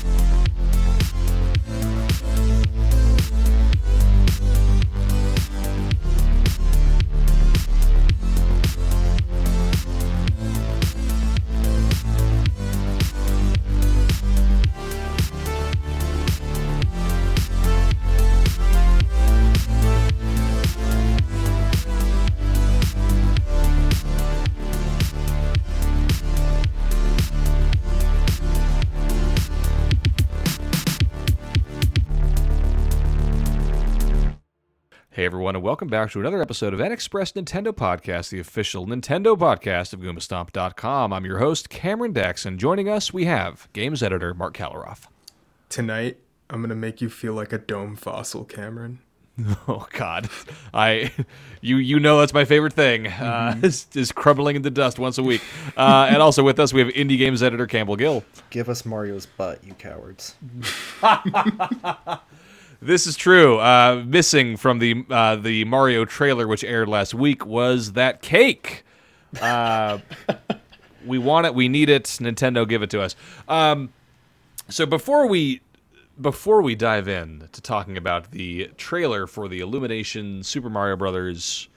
Everyone, and welcome back to another episode of NXpress Nintendo Podcast, the official Nintendo podcast of GoombaStomp.com. I'm your host, Cameron Daxon, and joining us we have games editor Marc Kaliroff. Tonight, I'm gonna make you feel like a dome fossil, Cameron. Oh God, I, you you know that's my favorite thing, uh, is, is crumbling into dust once a week. Uh, and also with us we have indie games editor Campbell Gill. Give us Mario's butt, you cowards. This is true. Uh, missing from the uh, the Mario trailer, which aired last week, was that cake. Uh, we want it. We need it. Nintendo, give it to us. Um, so before we before we dive in to talking about the trailer for the Illumination Super Mario Brothers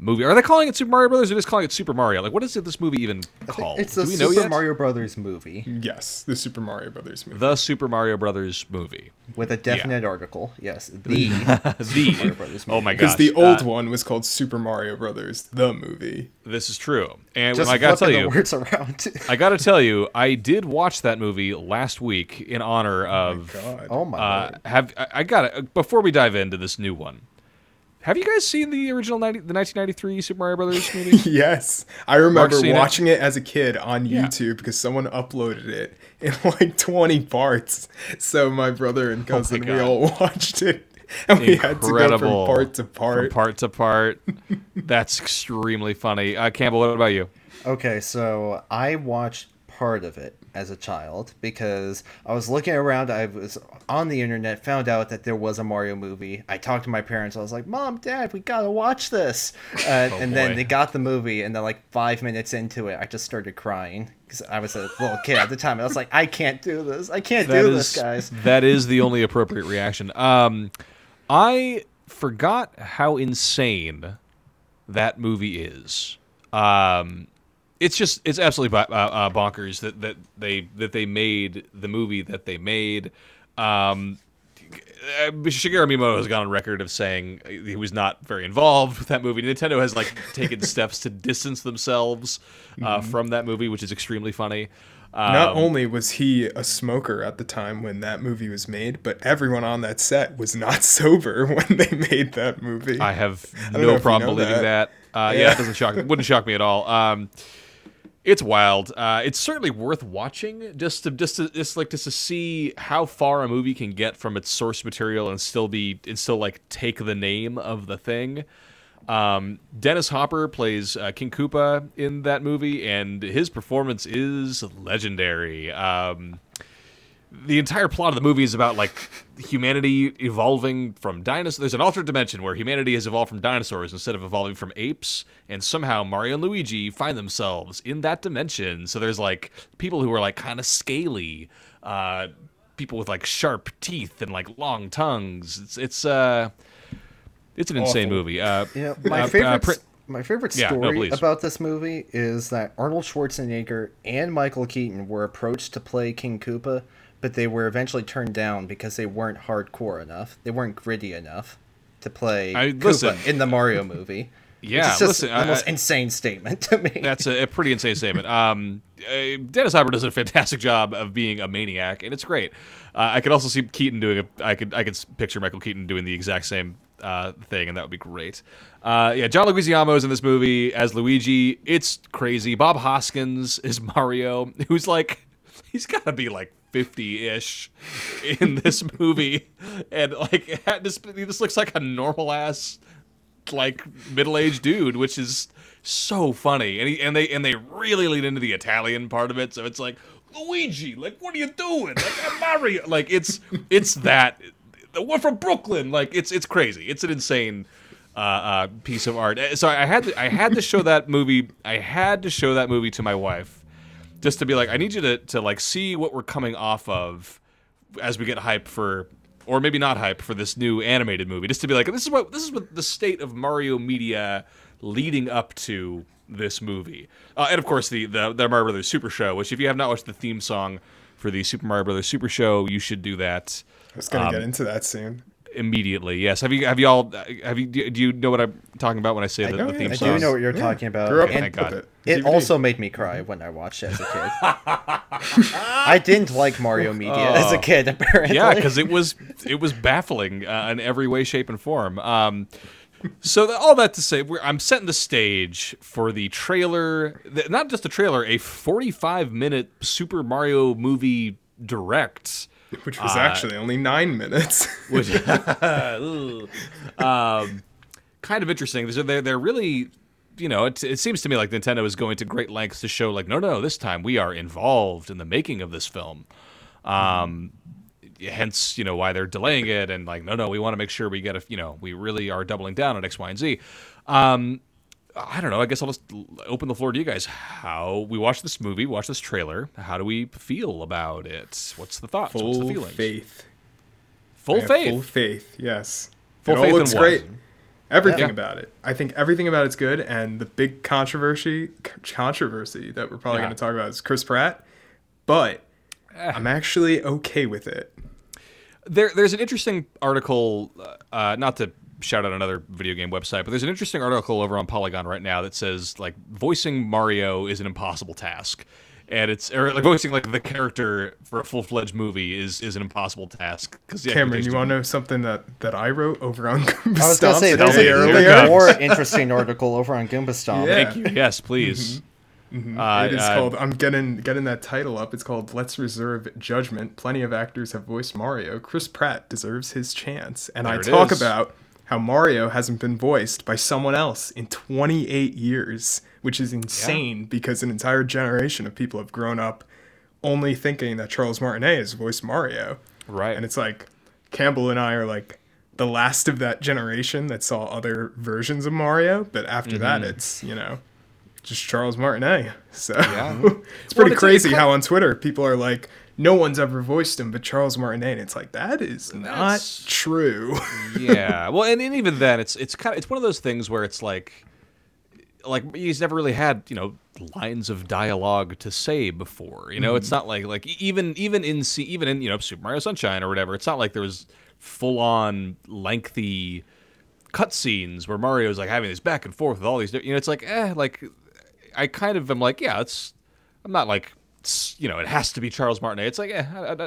movie, are they calling it Super Mario Brothers or just calling it Super Mario? Like, what is it, this movie even called? It's the Do know Super yet? Mario Brothers movie Yes, the Super Mario Brothers movie. The Super Mario Brothers movie. with a definite article. Yes, the Super Mario The Brothers oh my god! Because the old uh, one was called Super Mario Brothers, the movie. This is true, and Just I gotta tell you, words around. I gotta tell you, I did watch that movie last week in honor of. God. oh my uh, lord. have I, I got it before we dive into this new one? Have you guys seen the original 90, the 1993 Super Mario Brothers movie? yes, I remember seen it? watching it? as a kid on Yeah. YouTube because someone uploaded it in like 20 parts. So my brother and cousin, we all watched it. And we had to go Incredible. from part to From part. part to part. That's extremely funny. Uh, Campbell, what about you? Okay, so I watched part of it as a child because I was looking around. I was on the internet, found out that there was a Mario movie. I talked to my parents. I was like, "Mom, Dad, we gotta watch this." Uh, and boy. then they got the movie, and then like five minutes into it, I just started crying because I was a little kid at the time. I was like, "I can't do this. I can't That do is this, guys." that is the only appropriate reaction. Um, I forgot how insane that movie is. Um, it's just it's absolutely uh, uh, bonkers that, that they that they made the movie that they made. Um, uh, Shigeru Miyamoto has gone on record of saying he was not very involved with that movie. Nintendo has like taken steps to distance themselves uh, from that movie, which is extremely funny. Not Um, only was he a smoker at the time when that movie was made, but everyone on that set was not sober when they made that movie. I have don't no if you problem know believing that. that. Uh, yeah. Yeah. it doesn't shock. Wouldn't shock me at all. Um, it's wild. Uh, it's certainly worth watching just to just to just like just to see how far a movie can get from its source material and still be and still like take the name of the thing. Um, Dennis Hopper plays uh, King Koopa in that movie, and his performance is legendary. Um, the entire plot of the movie is about like humanity evolving from dinosaurs. There's an alternate dimension where humanity has evolved from dinosaurs instead of evolving from apes, and somehow Mario and Luigi find themselves in that dimension. So there's like people who are like kind of scaly, uh, people with like sharp teeth and like long tongues. It's it's uh, it's an insane movie. Uh, Yeah, my uh, uh, favorite Pri- my favorite Yeah, no, story about this movie is that Arnold Schwarzenegger and Michael Keaton were approached to play King Koopa, but they were eventually turned down because they weren't hardcore enough. They weren't gritty enough to play I- Koopa listen. in the Mario movie. Yeah, it's listen, the I- most I- insane statement to me. That's a, a pretty insane statement. Um, uh, Dennis Hopper does a fantastic job of being a maniac, and it's great. Uh, I could also see Keaton doing a. I could I could picture Michael Keaton doing the exact same uh, thing, and that would be great. Uh, yeah, John Leguizamo is in this movie as Luigi. It's crazy. Bob Hoskins is Mario, who's like, he's got to be like. 50-ish in this movie and like this just looks like a normal ass like middle-aged dude, which is so funny. And he, and they and they really lean into the Italian part of it. So it's like Luigi, like what are you doing? Like I'm Mario. Like it's it's that the one from Brooklyn. Like it's it's crazy. It's an insane uh, uh, piece of art. So I had to, I had to show that movie. I had to show that movie to my wife just to be like, I need you to to like see what we're coming off of as we get hype for or maybe not hype for this new animated movie just to be like this is what this is what the state of Mario media leading up to this movie. Uh, and of course the, the the Mario Brothers Super Show, which if you have not watched the theme song for the Super Mario Brothers Super Show, you should do that I was gonna Um, get into that soon. Immediately. Yes. Have you have you all have you do you know what I'm talking about when I say the, know, the yeah. theme I song? do know what you're Yeah. talking about. Grew up and Thank God. with it. it DVD. also made me cry when I watched it as a kid. I didn't like Mario Media as a kid, apparently. Yeah, because it was it was baffling uh, in every way, shape, and form. Um, so th- all that to say, we're, I'm setting the stage for the trailer. th- Not just a trailer, a 45 minute Super Mario movie direct. which was actually only nine minutes. which um, kind of interesting. They're, they're they're really, you know, it, it seems to me like Nintendo is going to great lengths to show like, no, no, this time we are involved in the making of this film. Um, hence, you know, why they're delaying it and like, no, no, we want to make sure we get a, you know, we really are doubling down on X, Y, and Z. Um, I don't know. I guess I'll just open the floor to you guys. How we watch this movie, watch this trailer. How do we feel about it? What's the thoughts? What's the feeling? Full feelings? faith. Full faith. Full faith. Yes. Full it faith in looks what? great. Everything Yeah. about it. I think everything about it's good. And the big controversy controversy that we're probably Yeah. going to talk about is Chris Pratt. But Eh. I'm actually okay with it. There, there's an interesting article, uh, not to shout out another video game website, but there's an interesting article over on Polygon right now that says like voicing Mario is an impossible task, and it's or like voicing like the character for a full fledged movie is is an impossible task because Cameron, you want to know something that, that I wrote over on I was gonna say Stomps there's a day Here a, it there's earlier? more interesting article over on Goomba Stomp. Yeah. Thank you. Yes, please. Uh, it is uh, called. I'm getting getting that title up. It's called "Let's Reserve Judgment." Plenty of actors have voiced Mario. Chris Pratt deserves his chance, and I talk is. about how Mario hasn't been voiced by someone else in 28 years, which is insane because an entire generation of people have grown up only thinking that Charles Martinet has voiced Mario. Right. And it's like Campbell and I are like the last of that generation that saw other versions of Mario, but after that, Mm-hmm. it's you know just Charles Martinet. So it's Well, pretty it's- crazy it's how on Twitter people are like, no one's ever voiced him but Charles Martinet. And it's like that is not true. yeah. Well, and, and even then, it's it's kind of it's one of those things where it's like, like he's never really had you know lines of dialogue to say before. You know, it's not like like even even in C, even in you know Super Mario Sunshine or whatever. It's not like there was full on lengthy cutscenes where Mario's like having this back and forth with all these. You know, it's like eh, like I kind of am like yeah, it's I'm not like you know it has to be Charles Martinet. It's like eh,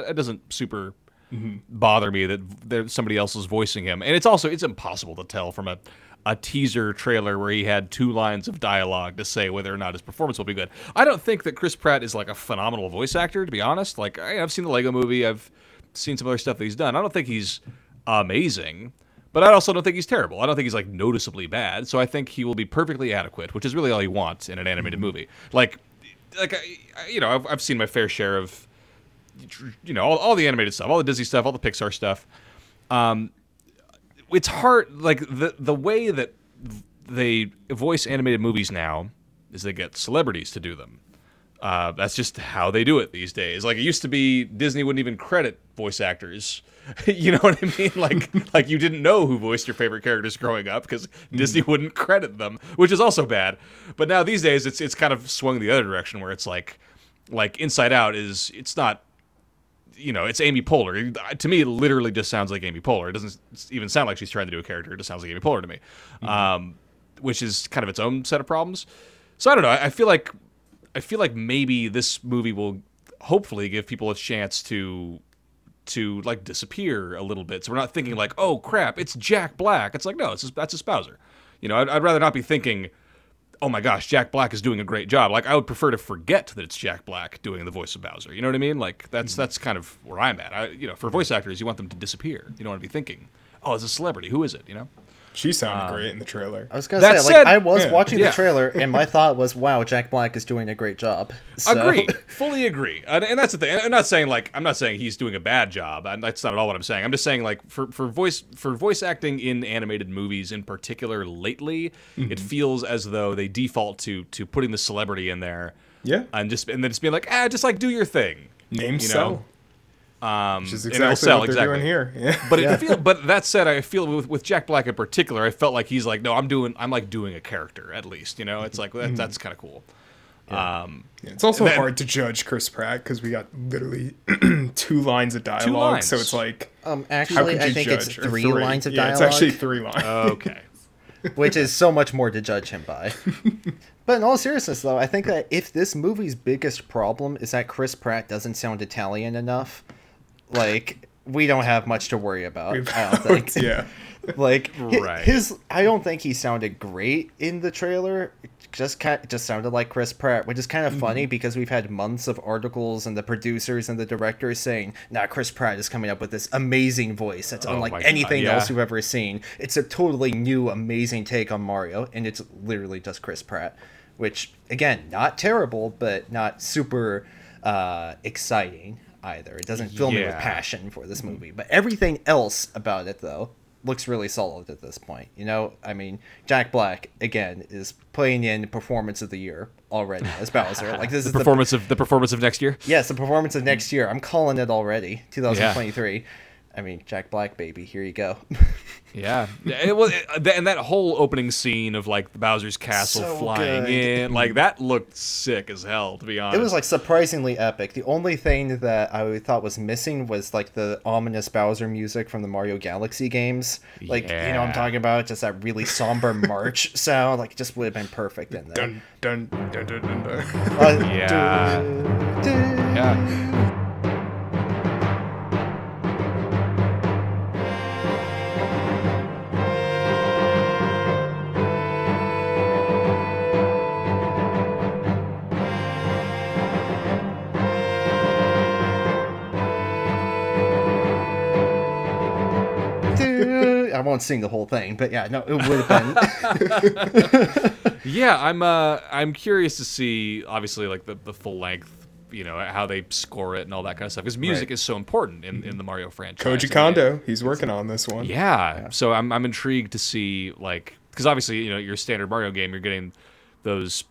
it doesn't super bother me that somebody else is voicing him. And it's also it's impossible to tell from a a teaser trailer where he had two lines of dialogue to say whether or not his performance will be good. I don't think that Chris Pratt is like a phenomenal voice actor to be honest. Like I, I've seen the Lego movie, I've seen some other stuff that he's done. I don't think he's amazing. But I also don't think he's terrible. I don't think he's like noticeably bad. So I think he will be perfectly adequate, which is really all you want in an animated movie. Like, like I, you know, I've, I've seen my fair share of you know all, all the animated stuff all the disney stuff all the pixar stuff. Um it's hard like the the way that they voice animated movies now is they get celebrities to do them uh, that's just how they do it these days. Like it used to be, Disney wouldn't even credit voice actors. you know what I mean? Like, like you didn't know who voiced your favorite characters growing up because Disney wouldn't credit them, which is also bad. But now these days, it's it's kind of swung the other direction where it's like, like Inside Out is it's not you know, it's Amy Poehler. To me, it literally just sounds like Amy Poehler. It doesn't even sound like she's trying to do a character. It just sounds like Amy Poehler to me, um, which is kind of its own set of problems. So I don't know. I feel like I feel like maybe this movie will hopefully give people a chance to to like disappear a little bit. So we're not thinking like, oh crap, it's Jack Black. It's like no, it's just, that's a Bowser. You know, I'd, I'd rather not be thinking oh my gosh, Jack Black is doing a great job. Like I would prefer to forget that it's Jack Black doing the voice of Bowser. You know what I mean? Like that's mm-hmm. that's kind of where I'm at. I, you know, for voice actors, you want them to disappear. You don't want to be thinking, oh, it's a celebrity. Who is it? You know? She sounded great in the trailer. I was gonna That say, said- like, I was Yeah. watching Yeah. the trailer, and my thought was, "Wow, Jack Black is doing a great job." So, Agree, fully agree, and, and that's the thing. I'm not saying like I'm not saying he's doing a bad job. and That's not at all what I'm saying. I'm just saying like for, for voice for voice acting in animated movies in particular lately, it feels as though they default to to putting the celebrity in there Yeah. and just and then just being like ah just like do your thing. Name you so. know? Um, Which is and it'll exactly sell, what they're exactly. doing here. Yeah. But it feel, but that said, I feel with, with Jack Black in particular, I felt like he's like, no, I'm doing, I'm like doing a character at least. You know, it's like that, that's kind of cool. Um, Yeah, it's also Then- hard to judge Chris Pratt because we got literally two lines of dialogue. lines. So it's like, Um, actually, I think it's Or three, lines of yeah, dialogue, It's actually three lines. okay. which is so much more to judge him by. but in all seriousness, though, I think that if this movie's biggest problem is that Chris Pratt doesn't sound Italian enough, like we don't have much to worry about. I don't think. yeah. like Right. his I don't think he sounded great in the trailer. Just kind just sounded like Chris Pratt, which is kind of Mm-hmm. funny because we've had months of articles and the producers and the directors saying, "Nah, Chris Pratt is coming up with this amazing voice that's Oh unlike my God, anything yeah. else you've ever seen. It's a totally new, amazing take on Mario, and it's literally just Chris Pratt." Which again, not terrible, but not super uh, exciting either. It doesn't fill me with passion for this mm-hmm. movie. But everything else about it, though, looks really solid at this point. You know, I mean, Jack Black again is playing in performance of the year already as Bowser. Like this is the Performance of the performance of next year. yes, the performance of next year. I'm calling it already, 2023. I mean, Jack Black, baby, here you go. Yeah, Yeah, it was, and that whole opening scene of like Bowser's castle So flying good. in, like that looked sick as hell. To be honest, It was like surprisingly epic. The only thing that I thought was missing was like the ominous Bowser music from the Mario Galaxy games. Like, you know, what I'm talking about just that really somber march sound. Like, it just would have been perfect in there. Dun, dun, dun, dun, dun, dun. Uh, Yeah. du- du- yeah. Du- I won't sing the whole thing, but yeah, no, it would have been. Yeah, I'm uh I'm curious to see obviously like the, the full length, you know, how they score it and all that kind of stuff. Because music Right. is so important in, in the Mario franchise. Koji I mean, Kondo, he's working on this one. Yeah. So I'm I'm intrigued to see like because obviously you know your standard Mario game you're getting those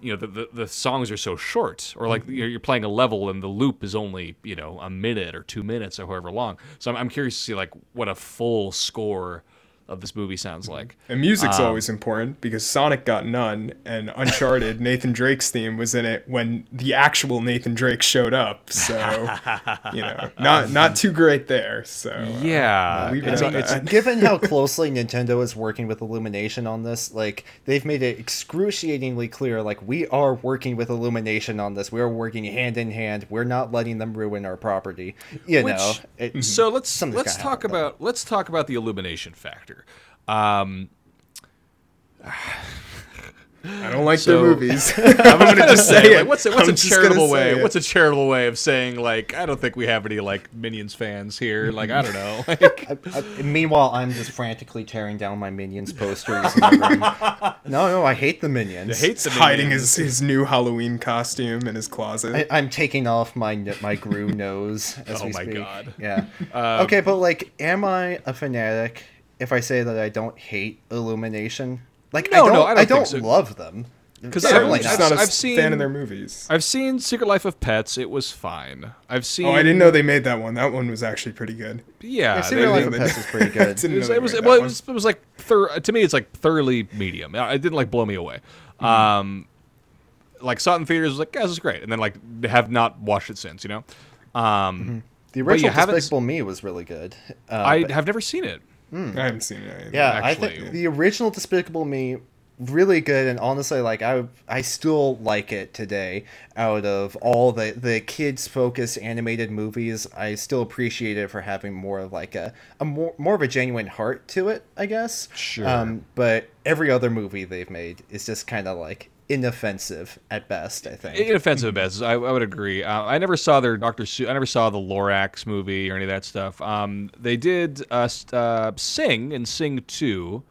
you know the, the, the songs are so short or like mm-hmm. you're, you're playing a level and the loop is only you know a minute or two minutes or however long. So I'm, I'm curious to see like what a full score of this movie sounds like And music's Um, always important because Sonic got none, and Uncharted, Nathan Drake's theme was in it when the actual Nathan Drake showed up. So, you know, not not too great there. So, uh, yeah leave it it's- at it's- Given how closely Nintendo is working with Illumination on this, like they've made it excruciatingly clear, like we are working with Illumination on this. We are working hand in hand. We're not letting them ruin our property. You Which- know. It, so let's let's talk happen, though. about let's talk about the illumination factor um I don't like So- their movies. I'm gonna just say it. like, what's a, what's I'm a charitable way? it. What's a charitable way of saying like I don't think we have any like Minions fans here? Like I don't know. Like, I, I- meanwhile, I'm just frantically tearing down my Minions posters. in my room. no, no, I hate the Minions. hates the hiding Minions. his, his new Halloween costume in his closet? I, I'm taking off my my Gru nose as Oh we my speak. God. Yeah. Um, okay, but like, am I a fanatic if I say that I don't hate Illumination? Like, No, I don't, no, I don't I don't so. love them. 'Cause yeah, I'm just not. not a I've s- seen- fan of their movies. I've seen Secret Life of Pets. It was fine. I've seen. Oh, I didn't know they made that one. That one was actually pretty good. Yeah, Yeah, Secret Life of Pets is pretty good. it was, it was, well, it was, it was like thir- to me it's like thoroughly medium. It didn't like blow me away. Hmm. Um, like saw it in theaters was like yeah, this is great, and then like have not watched it since. You know, um, The But you original haven't Despicable Me was really good. Uh, I but- have never seen it. I haven't seen it. Yeah, I think the original Despicable Me really good, and honestly, like I I still like it today. Out of all the the kids focused animated movies, I still appreciate it for having more of like a a more more of a genuine heart to it. I guess. Sure. Um, but every other movie they've made is just kind of like inoffensive at best. I think. Inoffensive at best. I, I would agree. Uh, I never saw their Doctor Seuss. I never saw the Lorax movie or any of that stuff. Um, they did uh, uh, Sing and Sing Two,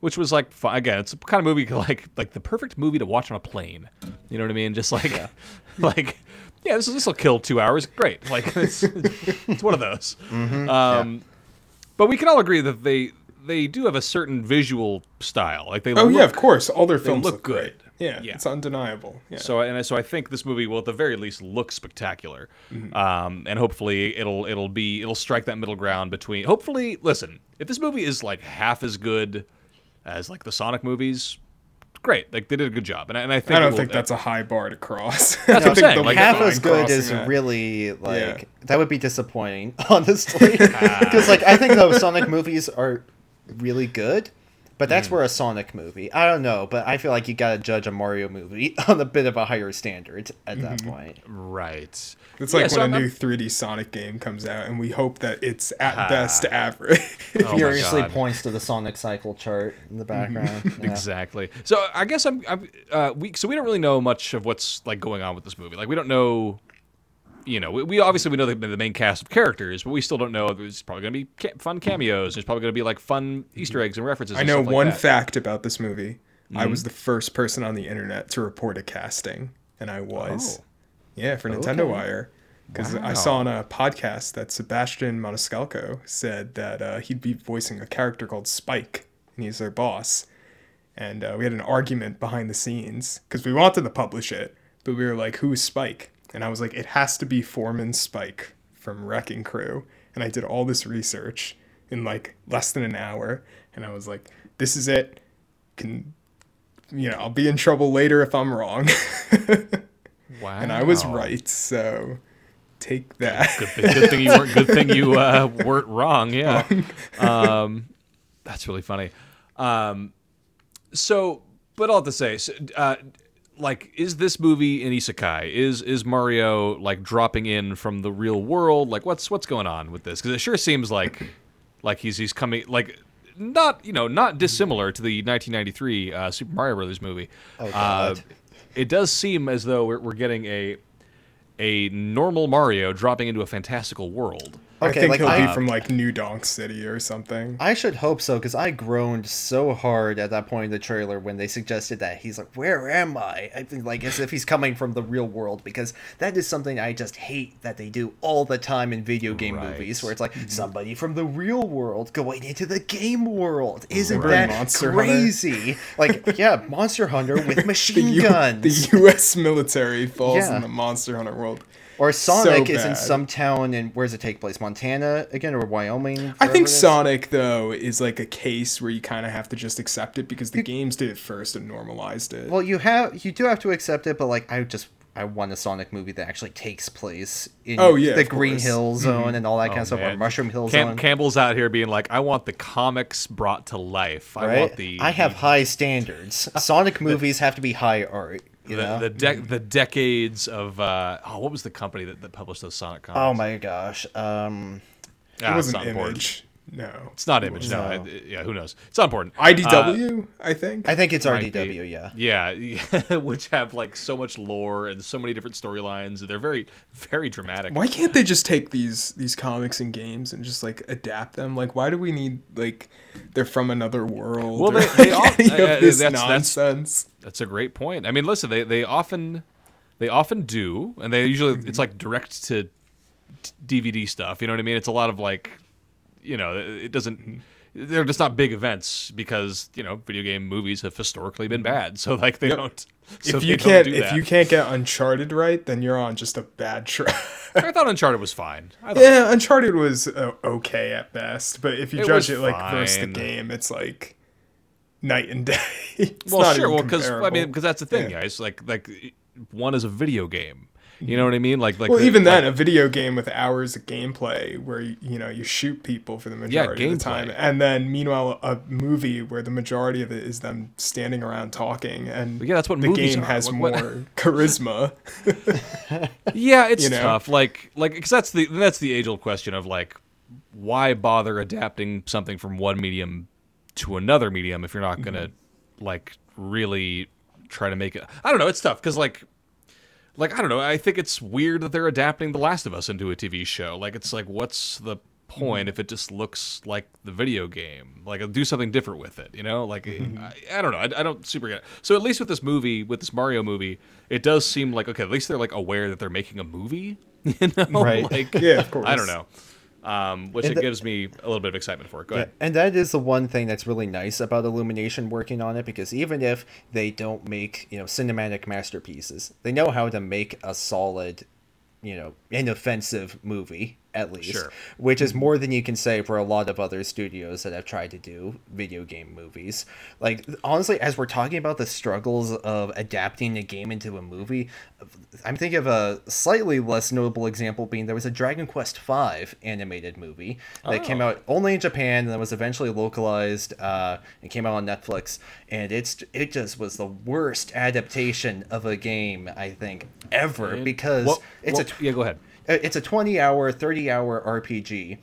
which was like fun. again, it's a kind of movie like like the perfect movie to watch on a plane. You know what I mean? Just like like yeah, this this will kill two hours. Great. Like it's it's one of those. Um, But we can all agree that they they do have a certain visual style. Like they Oh look, yeah, of course. All their they films look, look, good. Great. Yeah, Yeah. it's undeniable. Yeah. So and so I think this movie will at the very least look spectacular, um, and hopefully it'll it'll be it'll strike that middle ground between. Hopefully, listen, if this movie is like half as good as like the Sonic movies, great. Like they did a good job, and I, and I think I don't think that's a high bar to cross. That's what I'm saying, like, half as good is that. really like Yeah. that would be disappointing, honestly. Because like I think those Sonic movies are really good, but that's Mm. for a Sonic movie. I don't know, but I feel like you gotta judge a Mario movie on a bit of a higher standard at that Mm-hmm. point. right. It's like Yeah, so when a I'm- new 3D Sonic game comes out, and we hope that it's at best average. Oh Furiously God. points to the Sonic cycle chart in the background. Yeah. Exactly. So I guess I'm, I'm uh, we so we don't really know much of what's like going on with this movie. Like we don't know, you know, we, we obviously we know the, the main cast of characters, but we still don't know. There's probably gonna be ca- fun cameos. There's probably gonna be like fun Easter eggs and references. I and know like one that. fact about this movie. I Mm-hmm. was the first person on the internet to report a casting, and I was. Oh. Yeah, for Nintendo Okay. Wire. Because I saw on a podcast that Sebastian Maniscalco said that uh, he'd be voicing a character called Spike, and he's their boss. And uh, we had an argument behind the scenes because we wanted to publish it, but we were like, "Who's Spike?" And I was like, "It has to be Foreman Spike from Wrecking Crew." And I did all this research in like less than an hour, and I was like, "This is it." Can you know? I'll be in trouble later if I'm wrong. Wow. and I was right. So take that. Good, thing- good thing you weren't. Good thing you uh, weren't wrong. Yeah. Um, that's really funny. Um, so, but all to say, so, uh, like, is this movie an isekai? Is is Mario like dropping in from the real world? Like, what's what's going on with this? Because it sure seems like like he's he's coming like not you know not dissimilar to the 1993 uh, Super Mario Brothers movie. Oh, God. Uh, it does seem as though we're, we're getting a a normal Mario dropping into a fantastical world. I think like he'll I, be from like New Donk City or something. I should hope so because I groaned so hard at that point in the trailer when they suggested that he's like, "Where am I?" I think like as if he's coming from the real world because that is something I just hate that they do all the time in video game Right. movies where it's like mm-hmm. somebody from the real world going into the game world. Isn't in that Monster crazy? like yeah, Monster Hunter with the, machine U- guns. the U.S. military falls Yeah. in the Monster Hunter world. Or Sonic is in some town and where does it take place? Montana again or Wyoming? I think? Sonic though is like a case where you kind of have to just accept it because the games did it first and normalized it. Well, you have you do have to accept it, but like I just I want a Sonic movie that actually takes place in Oh, yeah, the Green course. Mm-hmm. Hill Zone and all that kind of stuff, or Oh, Mushroom Hill Cam- Zone. Campbell's out here being like, I want the comics brought to life. I want the I have high standards. Sonic movies have to be high art. You the know? the, de- the decades of uh, oh, what was the company that, that published those Sonic comics? oh my gosh. Um. Ah, it wasn't important. Image. No. It's not Image. No, No. It- yeah, who knows? It's not important. IDW, I think. I think it's RDW. Yeah. Yeah, which have like so much lore and so many different storylines. They're very, very dramatic. why can't they just take these these comics and games and just like adapt them? Like, why do we need like they're from another world? Well, or, they- they like, all- uh, this that's- that's- nonsense. That's a great point. I mean, listen, they they often they often do, and they usually it's like direct to DVD stuff. You know what I mean? It's a lot of like, you know, it doesn't. They're just not big events because you know video game movies have historically been bad. So like they Yep. don't. So if you can't do if you can't get Uncharted right, then you're on just a bad track. I thought Uncharted was fine. I thought, yeah, Uncharted was uh, okay at best, but if you It judge it like versus the game, it's like night and day. It's well, sure. Well, because I mean, because that's the thing, Yeah. guys. Like like one is a video game. You know what I mean? Like like Well, the- even like- then, a video game with hours of gameplay where you know you shoot people for the majority of the time, and then meanwhile a movie where the majority of it is them standing around talking, and Yeah, that's what the movies game are. has What- what- more charisma. Yeah, it's you know? tough. Like, like, because that's the that's the age old question of like, why bother adapting something from one medium to another medium if you're not gonna Mm-hmm. like really try to make it? I don't know. It's tough because like, like I don't know. I think it's weird that they're adapting The Last of Us into a TV show. Like, it's like, what's the point Mm-hmm. if it just looks like the video game? Like, do something different with it. You know? Like, Mm-hmm. I, I don't know. I, I don't super get it. So at least with this movie, with this Mario movie, it does seem like okay. At least they're like aware that they're making a movie. You know? Right. Like, Yeah, of course. I don't know. Um, which And it the- gives me a little bit of excitement for. Go ahead. And that is the one thing that's really nice about Illumination working on it because even if they don't make, you know, cinematic masterpieces, they know how to make a solid, you know, inoffensive movie at least, Sure. which is more than you can say for a lot of other studios that have tried to do video game movies. Like honestly, as we're talking about the struggles of adapting a game into a movie, I'm thinking of a slightly less notable example being there was a Dragon Quest V animated movie that came Oh. out only in Japan and was eventually localized uh, and came out on Netflix. And it's it just was the worst adaptation of a game I think ever because What- it's a what- yeah. Go ahead. Uh, it's a 20 hour 30 hour rpg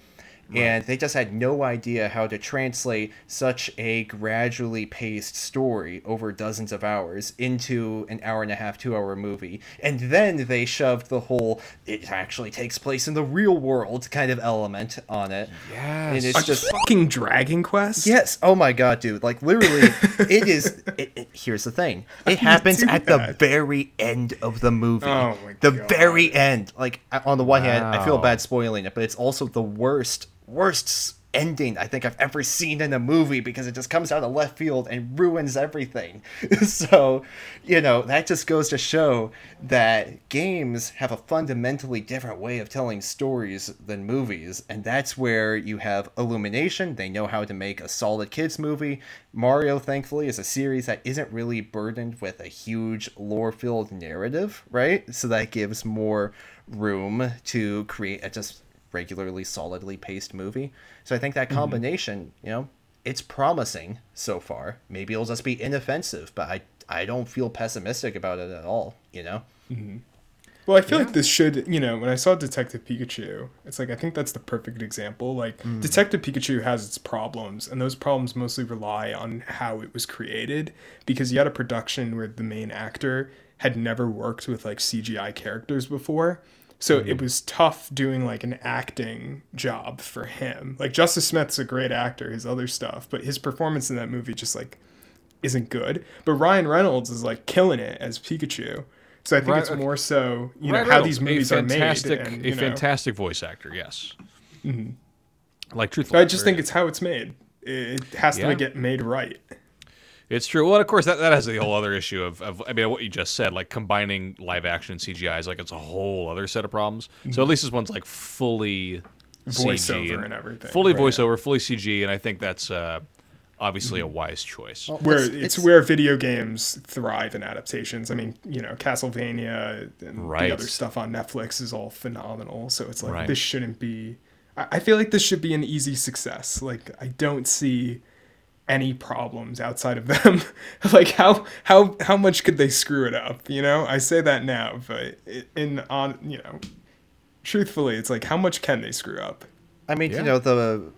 and they just had no idea how to translate such a gradually paced story over dozens of hours into an hour and a half two hour movie and then they shoved the whole it actually takes place in the real world kind of element on it and Yes. it's A just fucking Dragon Quest. Yes. Oh my god, dude. Like literally, it is. It, it- here's the thing. It happens at the very end of the movie. Oh my the God. very end. Like on the one hand, I feel bad spoiling it, but it's also the worst, worst ending I think I've ever seen in a movie because it just comes out of left field and ruins everything. so, you know, that just goes to show that games have a fundamentally different way of telling stories than movies, and that's where you have Illumination. They know how to make a solid kids movie. Mario, thankfully, is a series that isn't really burdened with a huge lore-filled narrative, right? So that gives more room to create a just regularly solidly paced movie. So I think that mm-hmm. combination, you know, it's promising so far. Maybe it'll just be inoffensive, but I I don't feel pessimistic about it at all, you know? Mm-hmm. Well, I feel like this should, you know, when I saw Detective Pikachu, it's like I think that's the perfect example. Like mm-hmm. Detective Pikachu has its problems, and those problems mostly rely on how it was created because you had a production where the main actor had never worked with like CGI characters before. So it was tough doing like an acting job for him. Like Justice Smith's a great actor, his other stuff, but his performance in that movie just like isn't good. But Ryan Reynolds is like killing it as Pikachu. So I think Right, it's more so you know Ryan how Reynolds, these movies are made. fantastic, and, a know. fantastic voice actor. Yes. Mm-hmm. Like truthful. So I just think it's how it's made. It has Yeah. to get made right. It's true. Well, and of course, that, that has the whole other issue of, of, I mean, what you just said, like combining live action and CGI is like it's a whole other set of problems. So at least this one's like fully Voiceover CG and everything. fully Right. voiceover, fully CG, and I think that's uh, obviously a wise choice. Well, Where it's- it's, it's- where video games thrive in adaptations. I mean, you know, Castlevania and Right. the other stuff on Netflix is all phenomenal. So it's like Right. this shouldn't be. I, I feel like this should be an easy success. Like I don't see any problems outside of them. like how how how much could they screw it up? You know, I say that now, but in on you know, truthfully, it's like how much can they screw up? I mean, Yeah. you know, the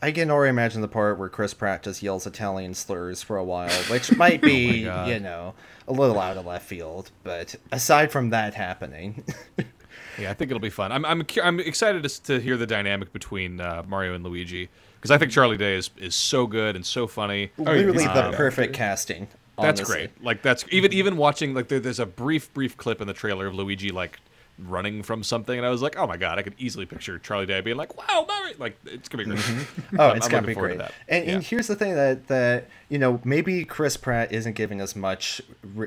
I can already imagine the part where Chris Pratt just yells Italian slurs for a while, which might be, God. you know, a little out of left field. But aside from that happening, Yeah, I think it'll be fun. I'm I'm I'm excited to, to hear the dynamic between uh, Mario and Luigi because I think Charlie Day is, is so good and so funny. yeah, literally he's the perfect actor. casting. That's great. Like that's even even watching like there, there's a brief brief clip in the trailer of Luigi like running from something, and I was like, oh my god, I could easily picture Charlie Day being like, wow, Mario, like it's gonna be great. Oh, I'm- it's I'm gonna be to great. that. And, Yeah. and here's the thing that that you know maybe Chris Pratt isn't giving us much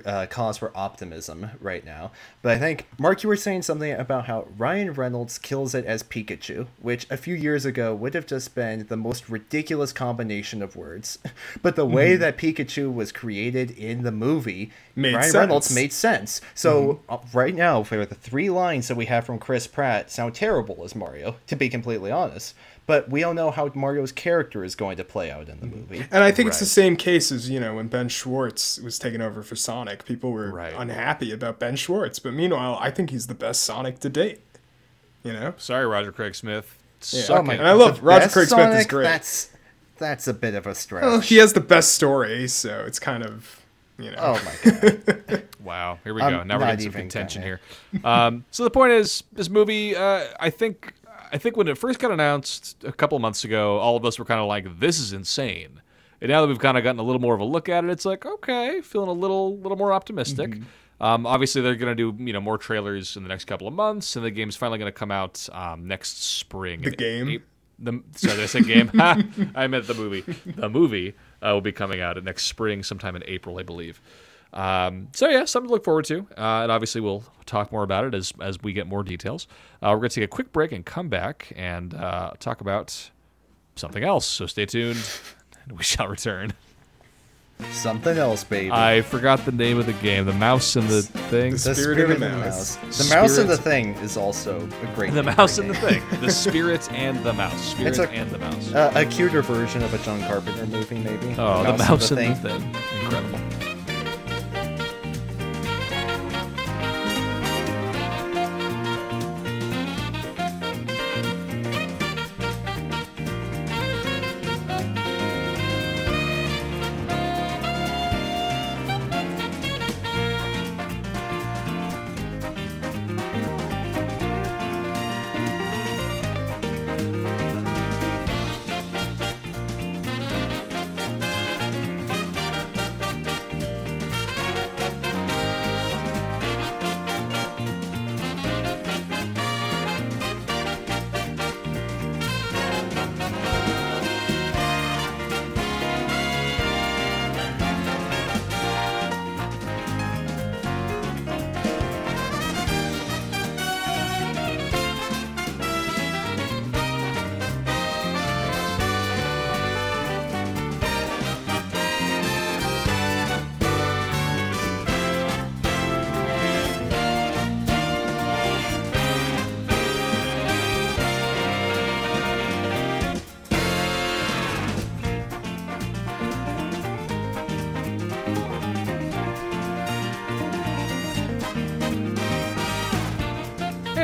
uh, cause for optimism right now, but I think Mark, you were saying something about how Ryan Reynolds kills it as Pikachu, which a few years ago would have just been the most ridiculous combination of words, but the way that Pikachu was created in the movie, Made Ryan Reynolds sense. made sense. So uh, right now, for the three lines that we have from Chris Pratt, sound terrible as Mario, to be completely honest. But we don't know how Mario's character is going to play out in the mm-hmm. movie. And I think it's the same case as, you know, when Ben Schwartz was taken over for Sonic. People were Right. unhappy about Ben Schwartz. But meanwhile, I think he's the best Sonic to date. You know? Sorry, Roger Craig Smith. Yeah. Oh my. And I love Roger best Craig Smith is great. That's that's a bit of a stretch. Well, he has the best story, so it's kind of, you know. oh my god! Wow, here we I'm go. Now we're getting some contention here. Um, so the point is, this movie, uh, I think, I think when it first got announced a couple months ago, all of us were kind of like, "This is insane." And now that we've kind of gotten a little more of a look at it, it's like, okay, feeling a little, little more optimistic. Um, obviously, they're going to do you know more trailers in the next couple of months, and the game's finally going to come out um, next spring. The game? Ap- the sorry, did I say game? I meant the movie. The movie uh, will be coming out next spring, sometime in April, I believe. Um, so yeah, something to look forward to, uh, and obviously we'll talk more about it as as we get more details. Uh, we're going to take a quick break and come back and uh, talk about something else. So stay tuned, and we shall return. Something else, baby. I forgot the name of the game. The mouse and the thing. the Spirit spirit, of the and the Mouse. mouse. The mouse and the thing is also a great. The mouse for a and the thing. The spirit and the mouse. Spirit It's a- and the mouse. Uh, a cuter version of a John Carpenter movie, maybe. oh, the mouse and the thing. Incredible.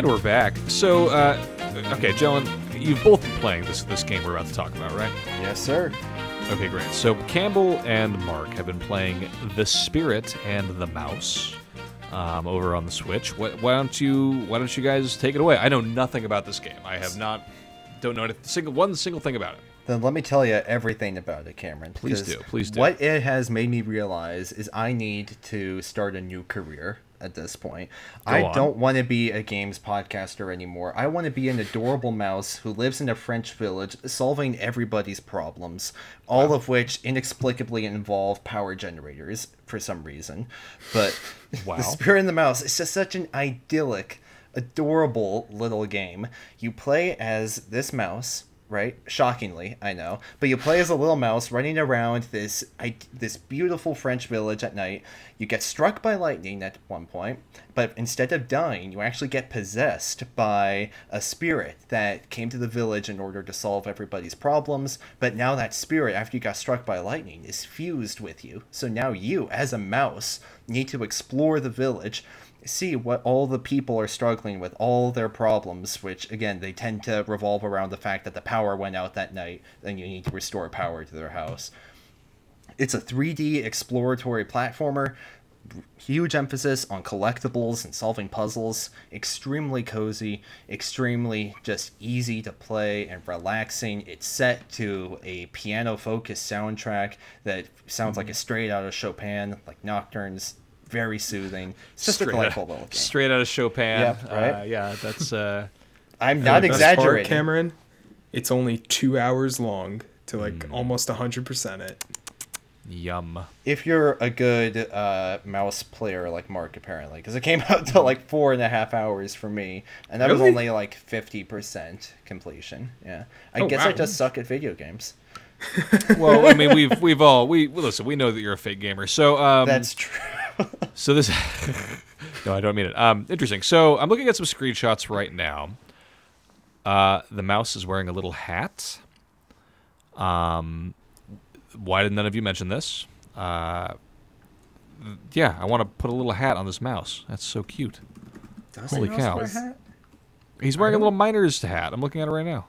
And we're back. So, uh, okay, Jellen, you've both been playing this this game we're about to talk about, right? Yes, sir. Okay, great. So Campbell and Mark have been playing The Spirit and the Mouse um, over on the Switch. Why, why don't you Why don't you guys take it away? I know nothing about this game. I have not don't know a single one single thing about it. Then let me tell you everything about it, Cameron. Please do, please do. What it has made me realize is I need to start a new career at this point. I on. don't want to be a games podcaster anymore. I want to be an adorable mouse who lives in a French village solving everybody's problems, all of which inexplicably involve power generators for some reason. But Wow. the Spirit and the Mouse is just such an idyllic, adorable little game. You play as this mouse right? Shockingly, I know. But you play as a little mouse running around this I, this beautiful French village at night. You get struck by lightning at one point, but instead of dying, you actually get possessed by a spirit that came to the village in order to solve everybody's problems. But now that spirit, after you got struck by lightning, is fused with you. So now you, as a mouse, need to explore the village see what all the people are struggling with, all their problems, which again they tend to revolve around the fact that the power went out that night, and you need to restore power to their house. It's a 3D exploratory platformer, huge emphasis on collectibles and solving puzzles, extremely cozy, extremely just easy to play and relaxing. It's set to a piano focused soundtrack that sounds like a mm-hmm. straight out of Chopin, like nocturnes, very soothing. It's just straight a delightful out, little game. straight out of Chopin. Yeah, right? Uh, yeah, that's uh, I'm not The best part, exaggerating. Cameron. It's only two hours long to like Hmm. almost hundred percent it. yum. if you're a good uh, mouse player like Mark, apparently, because it came out to like four and a half hours for me, and that was only like fifty percent completion. Yeah, I Oh, guess I just suck at video games. Well, I mean, we've we've all we listen. We know that you're a fake gamer. So um, That's true. So this, no, I don't mean it. Um, interesting. So I'm looking at some screenshots right now. Uh, the mouse is wearing a little hat. Um, why did none of you mention this? Uh, yeah, I want to put a little hat on this mouse. That's so cute. Holy cow! He's wearing a little miner's hat. I'm looking at it right now.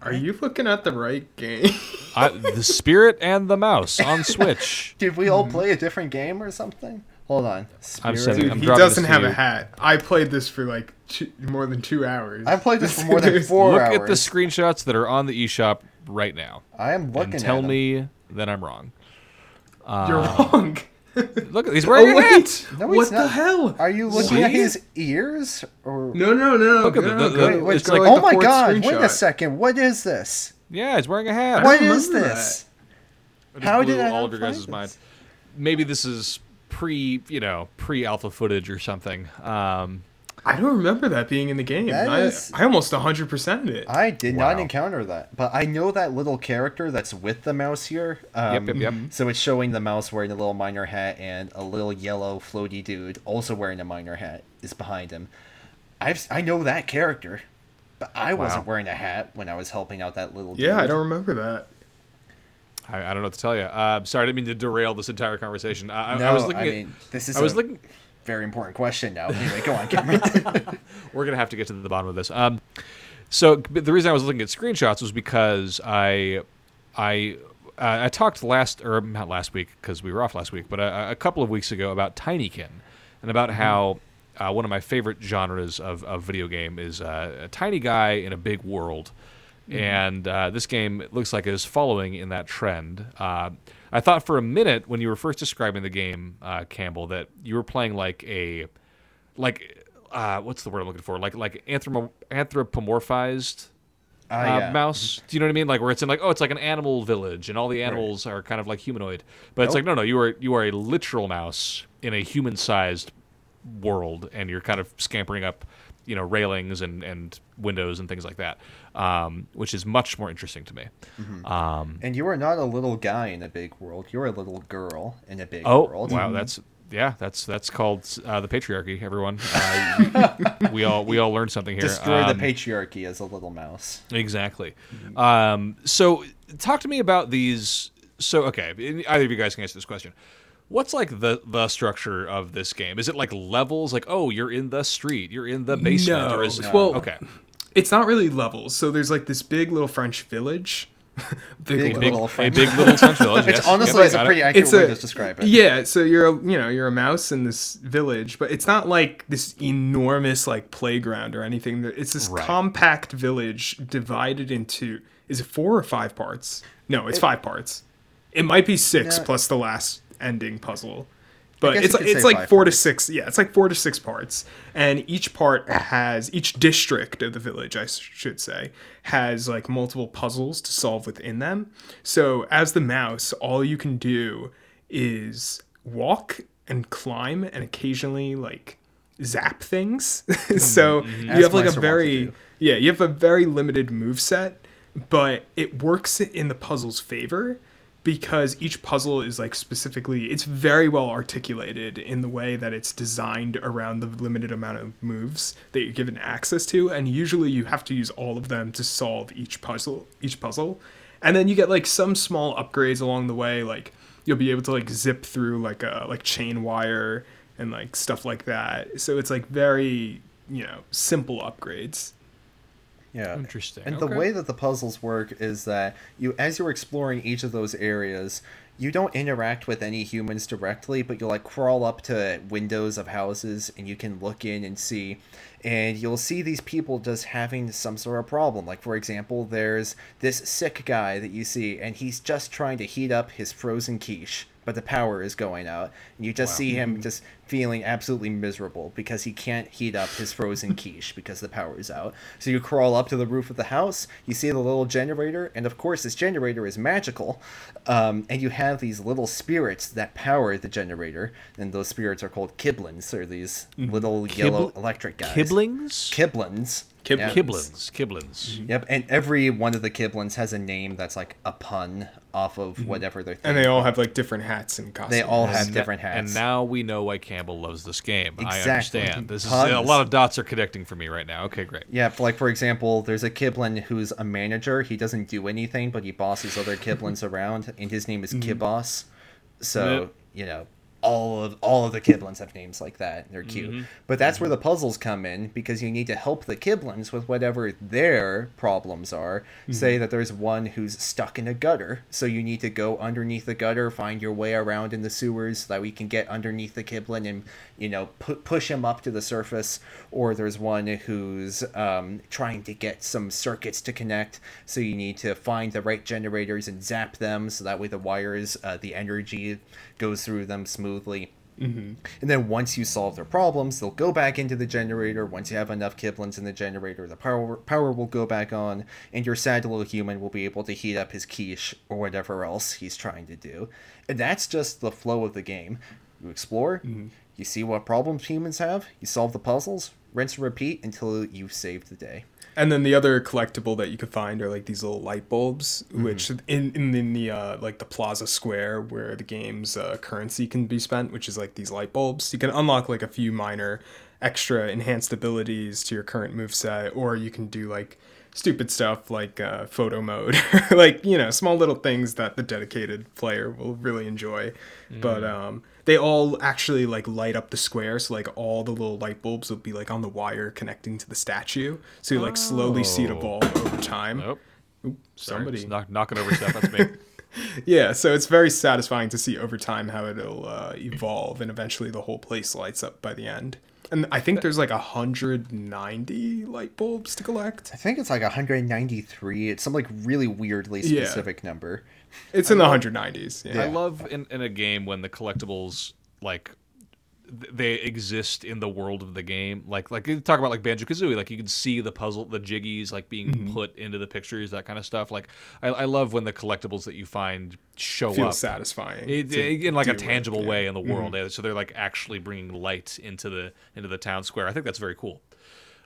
Are you looking at the right game? I, the spirit and the mouse on Switch. Did we all play a different game or something? Hold on. I'm Spirit- sending- Dude, I'm he doesn't have a hat. I played this for like two, more than two hours. I played this for more than four Look hours. at the screenshots that are on the eShop right now. I am looking and tell at 'em. me that I'm wrong. You're uh, wrong. Look, he's wearing Oh a hat. wait! No, he's what the hell? Are you looking at his ears? Or No, no, no, no. Look at no, the- the- the- wait, it's like- oh the my fourth god! Wait a second. What is this? Yeah, he's wearing a hat. What don't is remember this? How did I all of your guys' this? mind? Maybe this is pre, you know, pre-alpha footage or something. Um, I don't remember that being in the game. That I, is- I almost 100%ed it. I did not encounter that, but I know that little character that's with the mouse here. Um, Yep, yep, yep. So it's showing the mouse wearing a little miner hat, and a little yellow floaty dude also wearing a miner hat is behind him. I've I know that character, but I wasn't wearing a hat when I was helping out that little. Dude. Yeah, I don't remember that. I, I don't know what to tell you. Uh, sorry, I didn't mean to derail this entire conversation. I, I- No, I was looking I at. mean, this is I was a looking. Very important question now. Anyway, go on, Cameron. We're gonna have to get to the bottom of this. Um, so the reason I was looking at screenshots was because I, I, uh, I talked last or not last week because we were off last week, but a, a couple of weeks ago about Tinykin and about how uh, one of my favorite genres of, of video game is uh, a tiny guy in a big world. And uh, this game looks like it is following in that trend. Uh, I thought for a minute when you were first describing the game, uh, Campbell, that you were playing like a like uh, what's the word I'm looking for? Like like anthromo- anthropomorphized uh, Ah, yeah. mouse. Do you know what I mean? Like where it's in like oh, it's like an animal village, and all the animals are kind of like humanoid. But it's like no, no, you are you are a literal mouse in a human-sized world, and you're kind of scampering up, you know, railings and and windows and things like that, um, which is much more interesting to me. Mm-hmm. Um, And you are not a little guy in a big world. You're a little girl in a big oh world. wow, that's. Yeah, that's that's called uh, the patriarchy. Everyone, uh, we, all we all learned something here. Destroy Um, the patriarchy as a little mouse. Exactly. Um, so, talk to me about these. So, okay, either of you guys can answer this question. What's like the the structure of this game? Is it like levels? Like, oh, you're in the street, you're in the basement, No. or is it? Well- okay, It's not really levels. So there's like this big little French village. big, Big big, little a French- big little French village. It's honestly Yep, it's a got it. pretty accurate It's way a- to describe it. Yeah, so you're a you know you're a mouse in this village, but it's not like this enormous like playground or anything. It's this Right. compact village divided into is it four or five parts? No, it's five parts. It might be six No. plus the last ending puzzle. But it's it's like four to six. Yeah, it's like four to six parts, and each part has each district of the village, I should say, has like multiple puzzles to solve within them. So as the mouse, all you can do is walk and climb, and occasionally like zap things. so you As have like a are wont to very yeah, you have a very limited move set, but it works in the puzzle's favor because each puzzle is like specifically it's very well articulated in the way that it's designed around the limited amount of moves that you're given access to and usually you have to use all of them to solve each puzzle each puzzle. And then you get like some small upgrades along the way like you'll be able to like zip through like a like chain wire and like stuff like that. So it's like very you know simple upgrades Yeah. Interesting. And Okay. the way that the puzzles work is that you as you're exploring each of those areas, you don't interact with any humans directly, but you'll like crawl up to windows of houses and you can look in and see and you'll see these people just having some sort of problem. Like for example, there's this sick guy that you see and he's just trying to heat up his frozen quiche, but the power is going out. And you just see him just feeling absolutely miserable because he can't heat up his frozen quiche because the power is out. So you crawl up to the roof of the house, you see the little generator, and of course, this generator is magical. Um, and you have these little spirits that power the generator, and those spirits are called kiblins, or these little yellow electric guys. Kiblings. Kiblins. Kiblins. Yeah. Kiblins. Kiblins. Mm-hmm. Yep, and every one of the kiblins has a name that's like a pun off of mm-hmm. whatever they're. and they all have like different hats and costumes They all have And different na- hats. And now we know why Campbell loves this game. I understand. This is a lot of dots are connecting for me right now. Okay, great. Yeah, like for example, there's a Kiblin who's a manager. He doesn't do anything, but he bosses other Kiblins around, and his name is mm-hmm. Kibos. So Yep. you know, all of all of the Kiblins have names like that. They're cute. But that's where the puzzles come in because you need to help the Kiblins with whatever their problems are. Say that there's one who's stuck in a gutter, so you need to go underneath the gutter, find your way around in the sewers so that we can get underneath the Kiblin and you know pu- push him up to the surface. Or there's one who's um, trying to get some circuits to connect, so you need to find the right generators and zap them so that way the wires, uh, the energy goes through them smoothly smoothly. Mm-hmm. And then once you solve their problems, they'll go back into the generator. Once you have enough Kiblins in the generator, the power power will go back on, and your sad little human will be able to heat up his quiche or whatever else he's trying to do. And that's just the flow of the game. You explore, mm-hmm. you see what problems humans have, you solve the puzzles, rinse and repeat until you save the day. And then the other collectible that you could find are like these little light bulbs, which in in, in the uh, like the Plaza Square where the game's uh, currency can be spent, which is like these light bulbs. You can unlock like a few minor extra enhanced abilities to your current move set, or you can do like stupid stuff like uh, photo mode, like you know small little things that the dedicated player will really enjoy. But um, they all actually like light up the square, so like all the little light bulbs will be like on the wire connecting to the statue, so you like slowly see it Oh. evolve over time. Nope. Oop, somebody. knock, knocking over stuff. That's me. Yeah, so it's very satisfying to see over time how it'll uh, evolve, and eventually the whole place lights up by the end. And I think there's like 190 light bulbs to collect. I think it's like 193. It's some like really weirdly Yeah. specific number. It's in the 190s. Yeah. I love in, in a game when the collectibles like th- they exist in the world of the game. Like like you talk about like Banjo Kazooie, like you can see the puzzle, the jiggies like being Mm-hmm. put into the pictures, that kind of stuff. Like I, I love when the collectibles that you find show Feels up. satisfying. It, to in like a it, tangible yeah. Mm-hmm. way in the world, yeah, so they're like actually bringing light into the into the town square. I think that's very cool.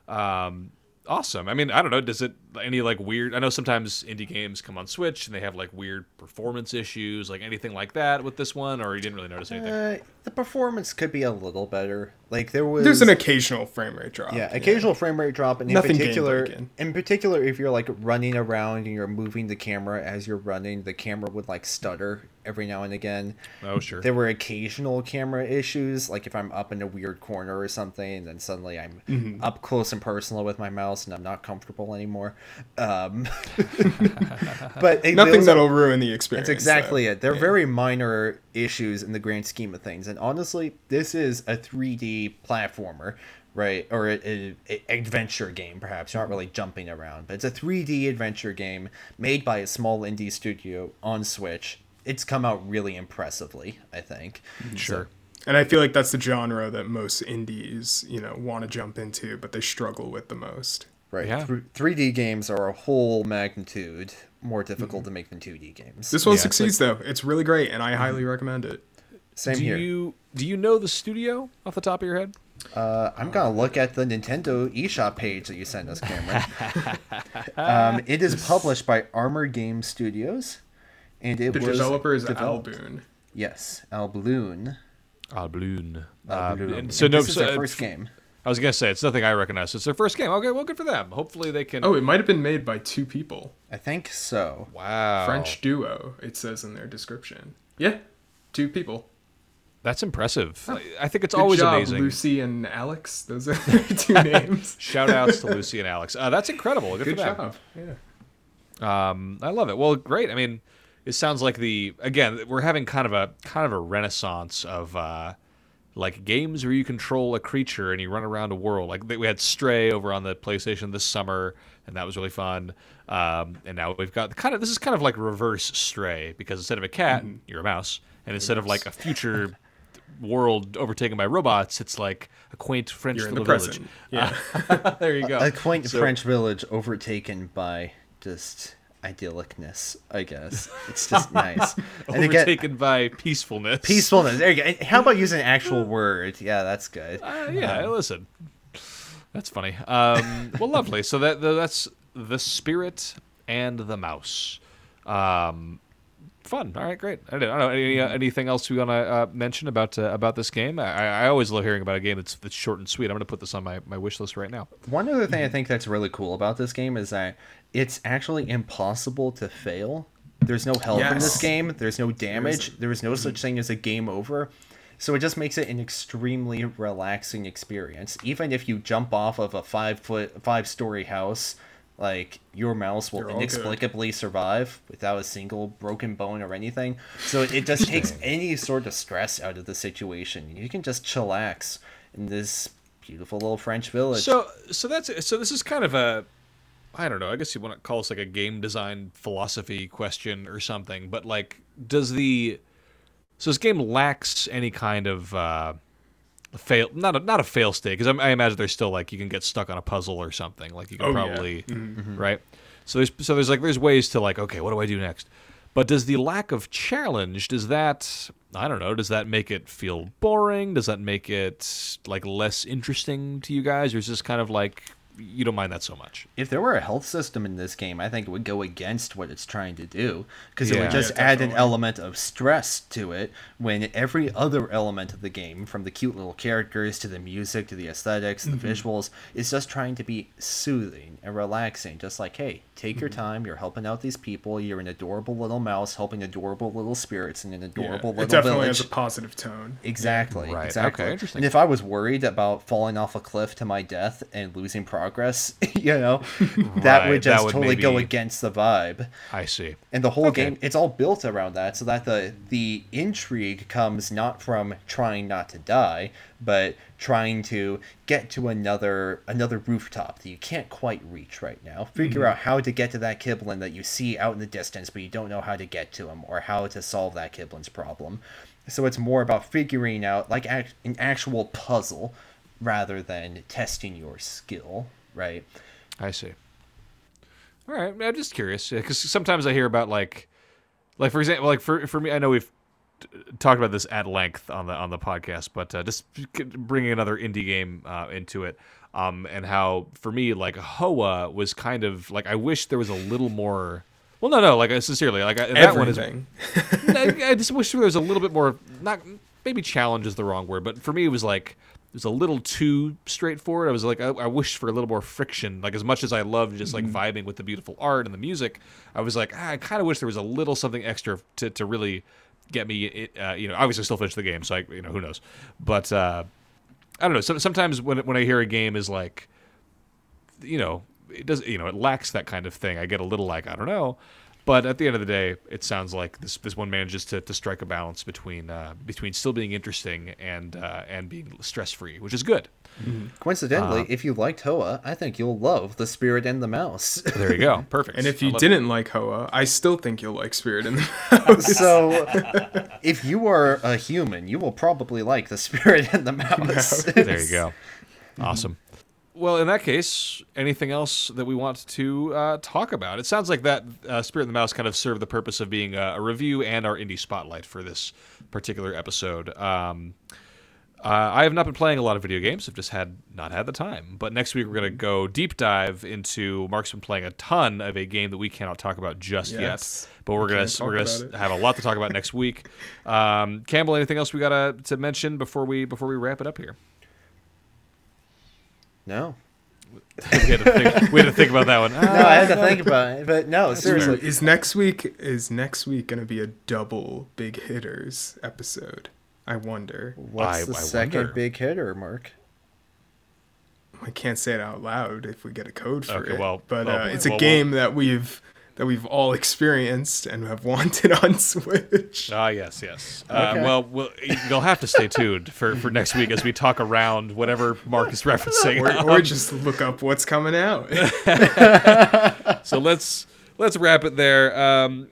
Um, awesome. I mean, I don't know. Does it any like weird? I know sometimes indie games come on Switch and they have like weird performance issues, like anything like that with this one, or you didn't really notice anything. Uh, the performance could be a little better. Like there was There's an occasional frame rate drop. yeah, occasional frame rate drop, and in Nothing particular, in particular, if you're like running around and you're moving the camera as you're running, the camera would like stutter every now and again. Oh, sure. There were occasional camera issues, like if I'm up in a weird corner or something, and then suddenly I'm Mm-hmm. up close and personal with my mouse, and I'm not comfortable anymore. Um, but it- Nothing that'll ruin the experience. That's exactly though. it. They're very minor issues in the grand scheme of things. And honestly, this is a 3D platformer, right? Or an adventure game, perhaps. You're not really jumping around, but it's a 3D adventure game made by a small indie studio on Switch. It's come out really impressively, I think. Sure. And I feel like that's the genre that most indies, you know, want to jump into, but they struggle with the most. Right. Yeah. Thr- 3D games are a whole magnitude more difficult to make than 2D games. This one Yeah, it's succeeds though. It's really great, and I highly recommend it. Same Do here. you do you know the studio off the top of your head? Uh, I'm gonna look at the Nintendo eShop page that you sent us, Cameron. um, it is published by Armor Game Studios, and it The was developer is developed- Alboon. Yes, Alblune. Balloon. Alblune. and so And no, this is so, their uh, first game. I was gonna say it's nothing I recognize. It's their first game. Okay, well, good for them. Hopefully they can. Oh, it might have been made by two people. I think so. wow, French duo, it says in their description. Yeah, two people. That's impressive. I think it's Good always job, amazing. Lucy and Alex. Those are two names. Shout outs to Lucy and Alex. Uh, that's incredible. Good, Good for them. job. Yeah. Um, I love it. Well, great. I mean, it sounds like the again we're having kind of a kind of a renaissance of uh, like games where you control a creature and you run around a world. Like we had Stray over on the PlayStation this summer, and that was really fun. Um, and now we've got kind of this is kind of like reverse Stray because instead of a cat, Mm-hmm. you're a mouse, and instead of like a future world overtaken by robots, it's like a quaint French You're in the little village. present. Yeah. there you go. A quaint So- French village overtaken by just idyllicness, I guess. It's just nice. and again, overtaken by peacefulness. peacefulness. There you go. How about using an actual word? Yeah, that's good. Uh, yeah, listen. That's funny. Um, well, lovely. So that that's the spirit and the mouse. Um, fun. All right, great. I don't know any, uh, anything else we want to uh, mention about uh, about this game. I, I always love hearing about a game that's that's short and sweet. I'm going to put this on my, my wish list right now. One other thing I think that's really cool about this game is that it's actually impossible to fail. There's no health in this game. There's no damage. There is no such mm-hmm. thing as a game over. So it just makes it an extremely relaxing experience. Even if you jump off of a five foot, five story house, like your mouse will You're good. inexplicably survive without a single broken bone or anything. So it just takes any sort of stress out of the situation. You can just chillax in this beautiful little French village. So so that's so this is kind of a I don't know. I guess you want to call this like a game design philosophy question or something. But like, does the So this game lacks any kind of uh, fail, not a, not a fail state, because I, I imagine there's still like you can get stuck on a puzzle or something. Like you can Oh, yeah. probably right. So there's so there's like there's ways to like okay, what do I do next? But does the lack of challenge does that I don't know, does that make it feel boring? Does that make it like less interesting to you guys, or is this kind of like you don't mind that so much? If there were a health system in this game, I think it would go against what it's trying to do because it would just Yeah, add an element of stress to it when every other element of the game, from the cute little characters to the music to the esthetics the mm-hmm. visuals, is just trying to be soothing and relaxing. Just like, hey, take your mm-hmm. time. You're helping out these people. You're an adorable little mouse helping adorable little spirits in an adorable Yeah, adorable it little definitely village. has a positive tone. Exactly. Right, Exactly. okay, interesting. And if I was worried about falling off a cliff to my death and losing progress, you know, that Right, would that just would totally go against the vibe. I see. And the whole Okay. game, it's all built around that, so that the the intrigue comes not from trying not to die, but trying to get to another another rooftop that you can't quite reach right now. Figure mm-hmm. out how to get to that Kiblin that you see out in the distance, but you don't know how to get to him or how to solve that Kiblin's problem. So it's more about figuring out like act, an actual puzzle rather than testing your skill, right? I see. All right, I'm just curious because sometimes I hear about like, like for example, like for for me, I know we've talked about this at length on the on the podcast, but uh, just bringing another indie game uh, into it, um, and how for me like Hoa was kind of like I wish there was a little more. Well, no, no, like uh, sincerely, like I, that one is Everything. I, I just wish there was a little bit more. Not maybe challenge is the wrong word, but for me it was like it was a little too straightforward. I was like I, I wish for a little more friction. Like as much as I loved just like vibing with the beautiful art and the music, I was like ah, I kind of wish there was a little something extra to to really get me. it- Uh, you know, obviously still finish the game, so I you know who knows, but uh, I don't know. So, sometimes when when I hear a game is like you know, it does you know, it lacks that kind of thing. I get a little like, I don't know. But at the end of the day, it sounds like this this one manages to, to strike a balance between uh, between still being interesting and uh, and being stress free, which is good. Coincidentally, Uh, if you liked Hoa, I think you'll love The Spirit and the Mouse. There you go, perfect. And if you didn't like Hoa, I still think you'll like Spirit and the Mouse. so, if you are a human, you will probably like The Spirit and the Mouse. there you go, awesome. Well, in that case, anything else that we want to uh, talk about? It sounds like that uh, Spirit of the Mouse kind of served the purpose of being a, a review and our indie spotlight for this particular episode. Um, Uh, I have not been playing a lot of video games. I've just had not had the time. But next week we're going to go deep dive into. Marc's been playing a ton of a game that we cannot talk about just Yes. yet. But we're We gonna we're gonna have a lot to talk about next week. Um, Campbell, anything else we gotta to mention before we before we wrap it up here? No. we, had to think, we had to think about that one. No, I had to think about it. But no, seriously. is next week is next week going to be a double big hitters episode? I wonder. What's I- the I second wonder. big hitter, Marc? I can't say it out loud if we get a code for Okay, it. well- but well, uh, it's well, a well- game that we've that we've all experienced and have wanted on Switch. Ah, yes, yes. Um, Okay. well, we'll, you'll have to stay tuned for, for next week as we talk around whatever Marc is referencing. or, or just look up what's coming out. so let's let's wrap it there. Um,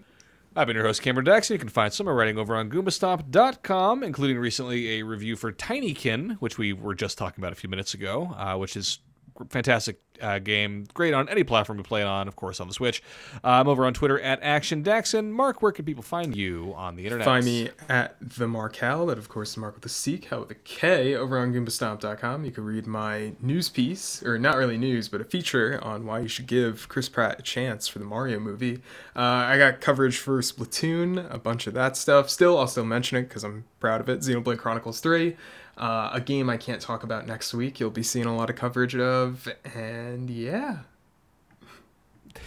I've been your host, Cameron Daxon. You can find some of my writing over on GoombaStomp.com, including recently a review for Tinykin, which we were just talking about a few minutes ago, uh, which is a fantastic uh, game. Great on any platform you play it on, of course, on the Switch. Uh, I'm over on Twitter at ActionDaxon. Marc, where can people find you on the internet? Find me at the Markel, that of course is Marc with a C, Cal with a K, over on GoombaStomp.com. You can read my news piece, or not really news, but a feature on why you should give Chris Pratt a chance for the Mario movie. Uh, I got coverage for Splatoon, a bunch of that stuff. Still, I'll still mention it because I'm proud of it. Xenoblade Chronicles 3. Uh, a game I can't talk about next week. You'll be seeing a lot of coverage of, and yeah.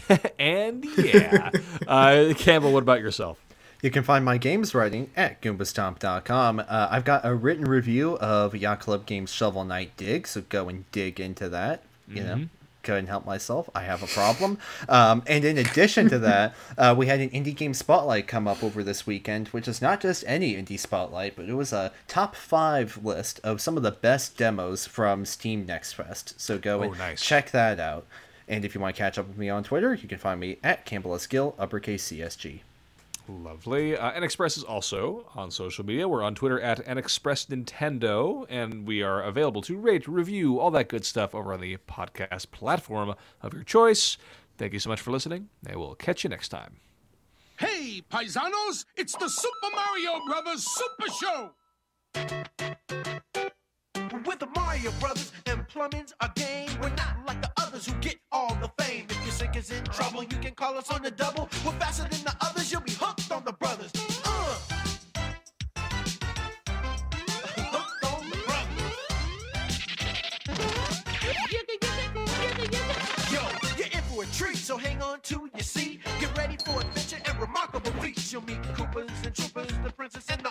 and yeah. uh, Campbell, what about yourself? You can find my games writing at goombastomp.com. Uh, I've got a written review of Yacht Club Games Shovel Knight Dig, so go and dig into that. You know, couldn't help myself. I have a problem. Um, and in addition to that, uh, we had an indie game spotlight come up over this weekend, which is not just any indie spotlight, but it was a top five list of some of the best demos from Steam Next Fest. So go Oh, and nice. check that out. And if you want to catch up with me on Twitter, you can find me at Campbell S. Gill, uppercase CSG. Lovely. Uh, NXpress is also on social media. We're on Twitter at NXpress Nintendo, and we are available to rate, review, all that good stuff over on the podcast platform of your choice. Thank you so much for listening, and we'll catch you next time. Hey, paisanos, it's the Super Mario Brothers Super Show! With the Mario Brothers and plumbing's a game. We're not like the others who get all the fame. If your sink is in trouble, you can call us on the double. We're faster than the others, you'll be hooked on the brothers. Uh. Hooked on the brothers. Yo, you're in for a treat, so hang on to your seat. Get ready for adventure and remarkable feats. You'll meet Koopas and Troopas, the princess and